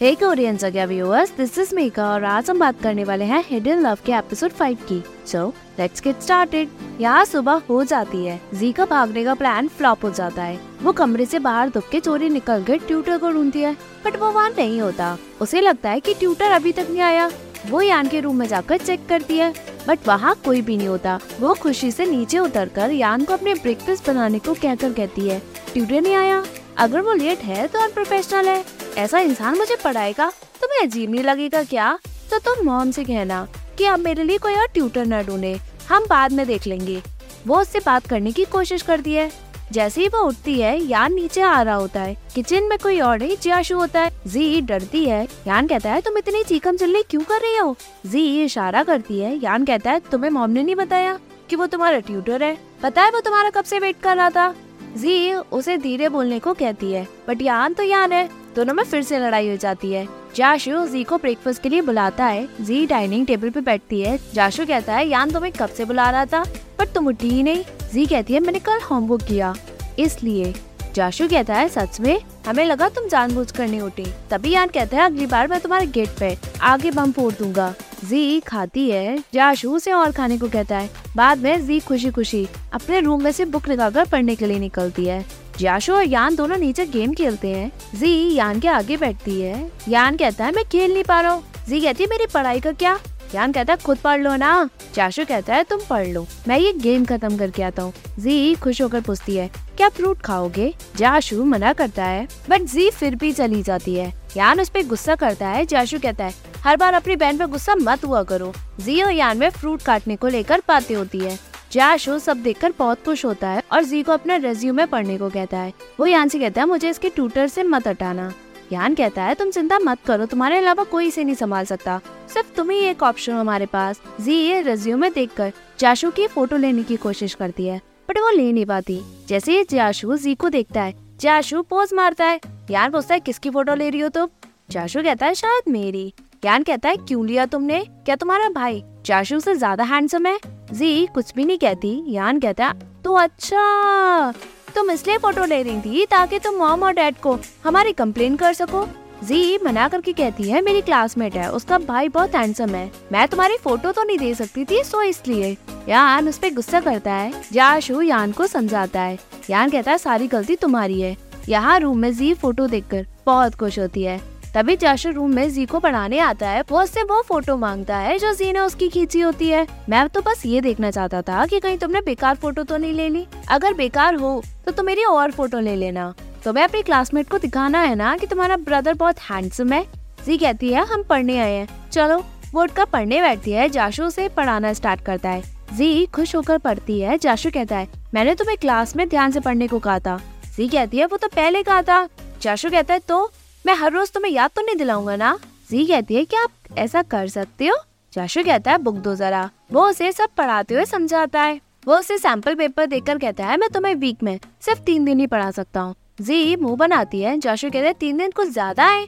हे Korean जगह viewers this is मेका और आज हम बात करने वाले हैं हिडन लव के एपिसोड फाइव की। सो लेट्स गेट स्टार्टेड यहाँ सुबह हो जाती है। जी का भागने का प्लान फ्लॉप हो जाता है। वो कमरे से बाहर दुख के चोरी निकल कर ट्यूटर को ढूंढती है। बट वो वहाँ नहीं होता। उसे लगता है कि ट्यूटर अभी तक नहीं आया। वो यान के रूम में जाकर चेक करती है। बट वहाँ कोई भी नहीं होता। वो खुशी से नीचे उतरकर यान को अपने ब्रेकफास्ट बनाने को कहकर कहती है ट्यूटर नहीं आया? अगर वो लेट है तो अनप्रोफेशनल है। ऐसा इंसान मुझे पढ़ाएगा? तुम्हें अजीब नहीं लगेगा क्या? तो तुम मॉम से कहना कि अब मेरे लिए कोई और ट्यूटर न ढूंढे। हम बाद में देख लेंगे। वो उससे बात करने की कोशिश करती है। जैसे ही वो उठती है, यान नीचे आ रहा होता है। किचन में कोई और नहीं, जियाशु होता है। जी, डरती है। यान कहता है, तुम इतनी चीखम चिल्ली क्यों कर रही हो? जी, इशारा करती है। यान कहता है, तुम्हें मॉम ने नहीं बताया कि वो तुम्हारा ट्यूटर है? पता है वो तुम्हारा कब से वेट कर रहा था? जी उसे धीरे बोलने को कहती है बट यान तो यान है। दोनों में फिर से लड़ाई हो जाती है। जाशु जी को ब्रेकफास्ट के लिए बुलाता है। जी डाइनिंग टेबल पे बैठती है। जाशु कहता है, यान, तुम्हें कब से बुला रहा था? बट तुम उठी ही नहीं। जी कहती है, मैंने कल होमवर्क किया। इसलिए जाशु कहता है, सच में? हमें लगा तुम जानबूझ कर नहीं उठी। तभी यान कहता है, अगली बार मैं तुम्हारे गेट पे आगे बम फोड़ दूँगा। जी खाती है। जाशु उसे और खाने को कहता है बाद में जी खुशी खुशी अपने रूम में से बुक निकालकर पढ़ने के लिए निकलती है। जाशु और यान दोनों नीचे गेम खेलते हैं। जी यान के आगे बैठती है। यान कहता है, मैं खेल नहीं पा रहा हूँ। जी कहती है, मेरी पढ़ाई का क्या? यान कहता है, खुद पढ़ लो ना। जाशु कहता है, तुम पढ़ लो। मैं ये गेम खत्म करके आता हूँ। जी खुश होकर पूछती है, क्या फ्रूट खाओगे? जाशु मना करता है बट जी फिर भी चली जाती है। यान उस पर गुस्सा करता है। जाशु कहता है हर बार अपनी बहन पे गुस्सा मत हुआ करो। जी और यान में फ्रूट काटने को लेकर बातें होती है। जाशु सब देखकर बहुत खुश होता है और जी को अपना रेज्यूमे पढ़ने को कहता है। वो यान से कहता है, मुझे इसके ट्यूटर से मत हटाना। यान कहता है, तुम चिंता मत करो, तुम्हारे अलावा कोई इसे नहीं संभाल सकता। सिर्फ़ तुम ही एक ऑप्शन हो हमारे पास। जी ये रेज्यूमे देखकर जाशु की फ़ोटो लेने की कोशिश करती है बट वो ले नहीं पाती। जैसे ही जाशु जी को देखता है, जाशु पोज मारता है। यान पूछता है, किसकी फ़ोटो ले रही हो तुम? जाशु कहता है, शायद मेरी। यान कहता है, क्यों लिया तुमने? क्या तुम्हारा भाई जाशु से ज़्यादा हैंडसम है? जी, कुछ भी नहीं कहती। यान कहता तो अच्छा तुम इसलिए फ़ोटो ले रही थी ताकि तुम मॉम और डैड को हमारी कंप्लेन कर सको। जी, मना करके कहती है, मेरी क्लासमेट है, उसका भाई बहुत हैंडसम है। मैं तुम्हारी फ़ोटो तो नहीं दे सकती थी, सो इसलिए। यान उस पर गुस्सा करता है, जाशु यान को समझाता है। यान कहता है, सारी गलती तुम्हारी है। यहाँ रूम में जी फ़ोटो देखकर बहुत खुश होती है। तभी जाशु रूम में जी को पढ़ाने आता है, वो उससे वो फ़ोटो माँगता है, जो जी ने उसकी खींची होती है। मैं तो बस ये देखना चाहता था कि कहीं तुमने बेकार फ़ोटो तो नहीं ले ली। अगर बेकार हो तो तुम मेरी और फ़ोटो ले लेना। तो मैं अपनी क्लासमेट को दिखाना है ना कि तुम्हारा ब्रदर बहुत हैंडसम है। जी कहती है, हम पढ़ने आए हैं। चलो, वो का पढ़ने बैठती है, जाशु से पढ़ाना स्टार्ट करता है। जी खुश होकर पढ़ती है, जाशु कहता है, मैंने तुम्हें क्लास में ध्यान से पढ़ने को कहा था। जी कहती है, वो तो पहले कहा था। जाशु कहता है तो? मैं हर रोज तुम्हें याद तो नहीं दिलाऊँगा ना। जी कहती है कि आप ऐसा कर सकते हो। जाशु कहता है, बुक दो जरा। वो उसे सब पढ़ाते हुए समझाता है। वो उसे सैंपल पेपर देकर कहता है, मैं तुम्हें वीक में सिर्फ़ तीन दिन ही पढ़ा सकता हूँ। जी मुँह बनाती है। जाशु कहते हैं, तीन दिन कुछ ज़्यादा है?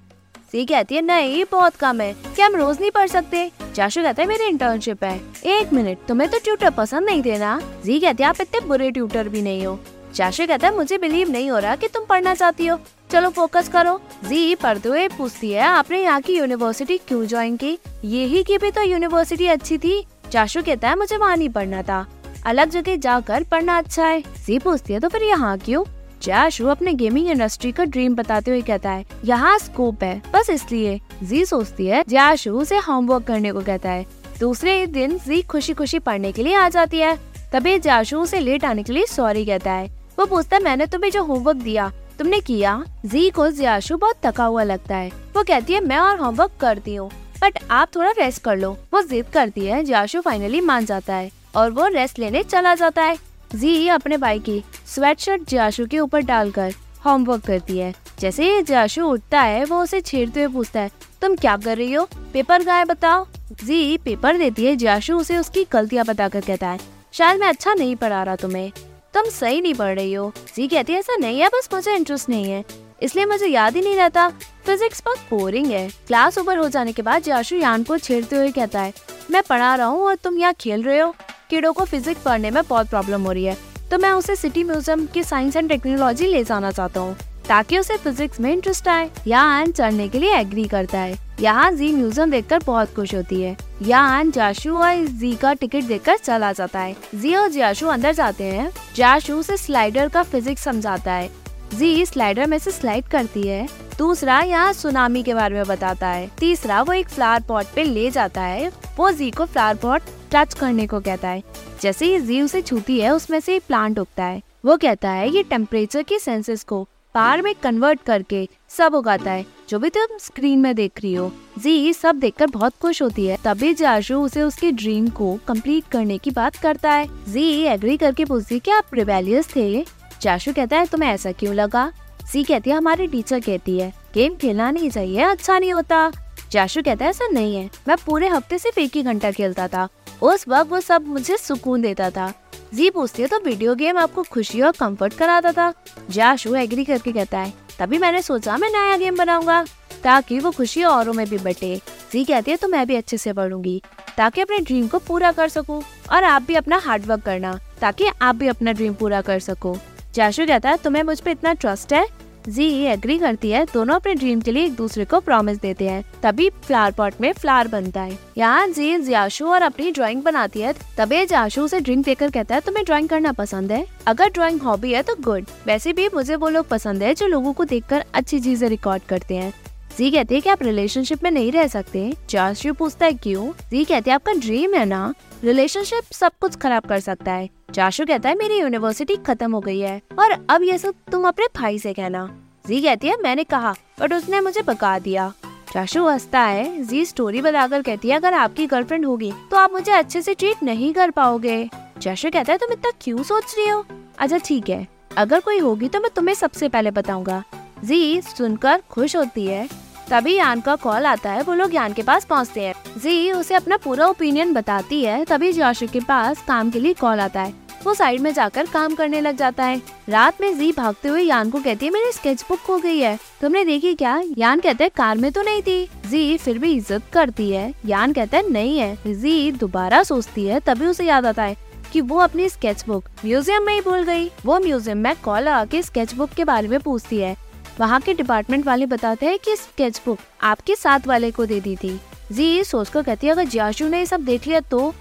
जी कहती है, नहीं, बहुत कम है। क्या हम रोज नहीं पढ़ सकते? जाशु कहता है, मेरी इंटर्नशिप है। एक मिनट तुम्हें तो ट्यूटर पसंद नहीं थे ना? जी कहती है, आप इतने बुरे ट्यूटर भी नहीं हो। जाशु कहता है मुझे बिलीव नहीं हो रहा कि तुम पढ़ना चाहती हो। चलो फोकस करो। जी पढ़ते हुए पूछती है, आपने यहाँ की यूनिवर्सिटी क्यों ज्वाइन की? यही की भी तो यूनिवर्सिटी अच्छी थी। चाशु कहता है, मुझे वहाँ नहीं पढ़ना था। अलग जगह जाकर पढ़ना अच्छा है। जी, पूछती है तो फिर यहाँ क्यों? जाशु अपने गेमिंग इंडस्ट्री का ड्रीम बताते हुए कहता है, यहाँ स्कोप है, बस इसलिए। जी, सोचती है जाशु उसे होमवर्क करने को कहता है। दूसरे दिन, जी खुशी खुशी पढ़ने के लिए आ जाती है। तभी जाशु उसे लेट आने के लिए सॉरी कहता है। वो पूछता है, मैंने तुम्हें जो होमवर्क दिया, तुमने किया? जी को जियाशु बहुत थका हुआ लगता है। वो कहती है, मैं और होमवर्क करती हूँ बट आप थोड़ा रेस्ट कर लो। वो जिद करती है जियाशु फाइनली मान जाता है और वो रेस्ट लेने चला जाता है। जी अपने भाई की स्वेट शर्ट जियाशु के ऊपर डालकर होमवर्क करती है। जैसे ही जियाशु उठता है, वो उसे छेड़ते हुए पूछता है, तुम क्या कर रही हो? पेपर गाय बताओ? जी पेपर देती है जियाशु उसे उसकी गलतियाँ बताकर कहता है, शायद मैं अच्छा नहीं पढ़ा रहा तुम्हें। तुम सही नहीं पढ़ रही हो। जी कहती है, ऐसा नहीं है, बस मुझे इंटरेस्ट नहीं है। इसलिए मुझे याद ही नहीं रहता। फिजिक्स बहुत बोरिंग है। क्लास ओवर हो जाने के बाद जयाशु यान को छेड़ते हुए कहता है, मैं पढ़ा रहा हूँ और तुम यहाँ खेल रहे हो। किडो को फिजिक्स पढ़ने में बहुत प्रॉब्लम हो रही है। तो मैं उसे सिटी म्यूज़ियम की साइंस एंड टेक्नोलॉजी ले जाना चाहता हूँ। ताकि उसे फिजिक्स में इंटरेस्ट आए यान चढ़ने के लिए एग्री करता है। यहाँ जी म्यूज़ियम देखकर बहुत खुश होती है। यान जाशु और जी का टिकट देखकर चला जाता है। जी और जाशु अंदर जाते हैं। जाशु से स्लाइडर का फिजिक्स समझाता है। जी स्लाइडर में से स्लाइड करती है। दूसरा यहाँ सुनामी के बारे में बताता है। तीसरा वो एक फ्लावर पॉट पे ले जाता है। वो जी को फ्लावर पॉट टच करने को कहता है। जैसे ही जी उसे छूती है, उसमें से प्लांट उगता है। वो कहता है, ये टेम्परेचर के सेंसेस को पार में कन्वर्ट करके सब उगाता है। जो भी तुम स्क्रीन में देख रही हो, जी सब देखकर बहुत खुश होती है। तभी जाशु उसे उसके ड्रीम को कंप्लीट करने की बात करता है। जी एग्री करके पूछती कि आप रिबेलियस थे जाशु कहता है, तुम्हें ऐसा क्यों लगा? जी कहती है, हमारी टीचर कहती है, गेम खेलना नहीं चाहिए अच्छा नहीं होता। जाशु कहता है, ऐसा नहीं है। मैं पूरे हफ़्ते सिर्फ़ एक ही घंटा खेलता था। उस वक्त वो सब मुझे सुकून देता था। जी पूछती है तो वीडियो गेम आपको खुशी और कंफर्ट कराता था। जाशु एग्री करके कहता है, तभी मैंने सोचा मैं नया गेम बनाऊँगा, ताकि वो खुशी औरों में भी बटे। जी कहती है तो मैं भी अच्छे से पढ़ूँगी, ताकि अपने ड्रीम को पूरा कर सकूँ, और आप भी अपना हार्ड वर्क करना, ताकि आप भी अपना ड्रीम पूरा कर सको। जाशु कहता है, तुम्हें मुझ पर इतना ट्रस्ट है? जी एग्री करती है। दोनों अपने ड्रीम के लिए एक दूसरे को प्रॉमिस देते हैं। तभी फ्लावर पॉट में फ्लावर बनता है। यहाँ जी, जियाशु और अपनी ड्राइंग बनाती है। तभी जाशु उसे ड्रिंक देकर कहता है, तुम्हें ड्राइंग करना पसंद है? अगर ड्राइंग हॉबी है तो गुड वैसे भी मुझे वो लोग पसंद है जो लोगों को देखकर अच्छी चीज़ें रिकॉर्ड करते हैं। जी कहती है कि आप रिलेशनशिप में नहीं रह सकते। जाशु पूछता है, क्यों? जी कहती है, आपका ड्रीम है ना? रिलेशनशिप सब कुछ खराब कर सकता है। जाशु कहता है, मेरी यूनिवर्सिटी खत्म हो गई है। और अब ये सब तुम अपने भाई से कहना। जी कहती है, मैंने कहा बट उसने मुझे बका दिया। जाशु हंसता है। जी स्टोरी बताकर कहती है, अगर आपकी गर्लफ्रेंड होगी तो आप मुझे अच्छे से ट्रीट नहीं कर पाओगे। जाशु कहता है, तुम इतना क्यों सोच रही हो? अच्छा ठीक है। अगर कोई होगी तो मैं तुम्हें सबसे पहले बताऊँगा। जी सुनकर खुश होती है। तभी यान का कॉल आता है, वो लोग यान के पास पहुँचते हैं। जी, उसे अपना पूरा ओपिनियन बताती है, तभी जाशु के पास काम के लिए कॉल आता है। वो साइड में जाकर काम करने लग जाता है। रात में जी भागते हुए यान को कहती है, मेरी स्केच बुक खो गई है। तुमने देखी क्या? यान कहते हैं, कार में तो नहीं थी। जी, फिर भी इज़्ज़त करती है। यान कहता है, नहीं है। जी दोबारा सोचती है, तभी उसे याद आता है कि वो अपनी स्केच बुक म्यूज़ियम में ही भूल गई। वो म्यूज़ियम में कॉल आके स्केच बुक के बारे में पूछती है। वहाँ के डिपार्टमेंट वाले बताते हैं कि स्केच बुक आपके साथ वाले को दे दी थी। जी ये सोच कर कहती है, अगर जियाशु ने ये सब देख लिया तो?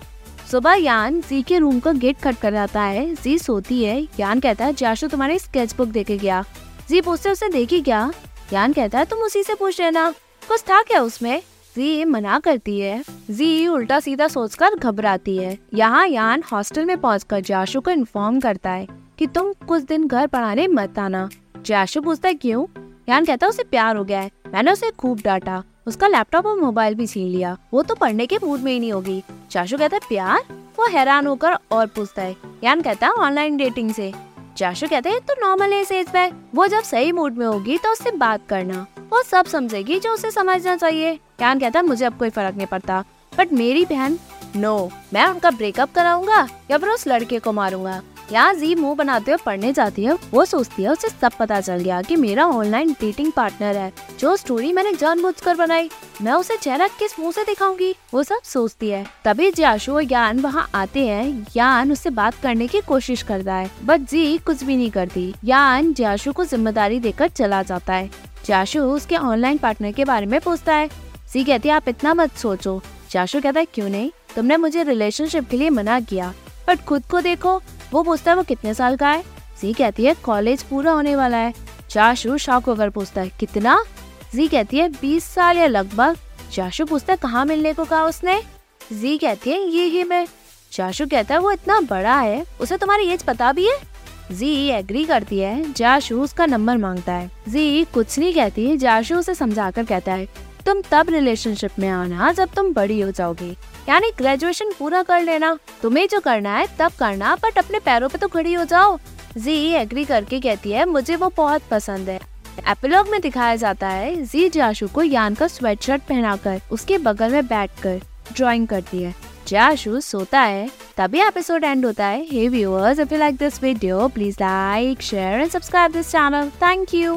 सुबह यान जी के रूम का गेट खट कर जाता है। जी सोती है। यान कहता है, जियाशु, तुम्हारी स्केच बुक देखे गया। जी पूछते उसे देखी क्या? यान कहता है, तुम उसी से पूछ लेना। कुछ था क्या उसमें? जी मना करती है। जी उल्टा सीधा सोचकर घबराती है। यहाँ यान हॉस्टल में पहुंचकर जाशु को इन्फॉर्म करता है कि तुम कुछ दिन घर पढ़ाने मत आना। जाशु पूछता है, क्यों? यान कहता है, उसे प्यार हो गया है। मैंने उसे खूब डांटा। उसका लैपटॉप और मोबाइल भी छीन लिया। वो तो पढ़ने के मूड में ही नहीं होगी। चाशु कहता है, प्यार? वो हैरान होकर और पूछता है। यान कहता है, ऑनलाइन डेटिंग से। चाशु कहते हैं तो नॉर्मल है एज पे वो जब सही मूड में होगी तो उससे बात करना। वो सब समझेगी जो उसे समझना चाहिए। यान कहता है, मुझे अब कोई फ़र्क नहीं पड़ता। बट मेरी बहन, नो। मैं उनका ब्रेकअप कराऊँगा या फिर उस लड़के को मारूँगा। यहाँ जी मुँह बनाते हुए पढ़ने जाती है, वो सोचती है, उसे सब पता चल गया कि मेरा ऑनलाइन डेटिंग पार्टनर है, जो स्टोरी मैंने जान जानबूझकर बनाई। मैं उसे चेहरा किस मुँह से दिखाऊँगी? वो सब सोचती है। तभी जाशु और यान वहाँ आते हैं। यान उससे बात करने की कोशिश करता है, बट जी कुछ भी नहीं करती। यान जाशु को ज़िम्मेदारी देकर चला जाता है। जाशु उसके ऑनलाइन पार्टनर के बारे में पूछता है। जी कहती है, आप इतना मत सोचो। जाशु कहता है, क्यों नहीं? तुमने मुझे रिलेशनशिप के लिए मना किया। बट खुद को देखो वो पूछता है, वो कितने साल का है? जी कहती है, कॉलेज पूरा होने वाला है। चाशु शौक होकर पूछता है, कितना? जी कहती है, बीस साल या लगभग। चाशु पूछता है, कहाँ मिलने को कहा उसने? जी कहती है, ये ही मैं। चाशु कहता है, वो इतना बड़ा है, उसे तुम्हारी एज पता भी है? जी एग्री करती है, जाशु उसका नंबर माँगता है। जी कुछ नहीं कहती, जाशु उसे समझाकर कहता है तुम तब रिलेशनशिप में आना जब तुम बड़ी हो जाओगी। यानी ग्रेजुएशन पूरा कर लेना। तुम्हें जो करना है तब करना बट अपने पैरों पे तो खड़ी हो जाओ। जी एग्री करके कहती है, मुझे वो बहुत पसंद है। एपिलॉग में दिखाया जाता है, जी जाशु को यान का स्वेट शर्ट पहनाकर, उसके बगल में बैठकर ड्राइंग करती है। जाशु सोता है, तभी एपिसोड एंड होता है। Hey viewers if you like this video please like share and subscribe this channel thank you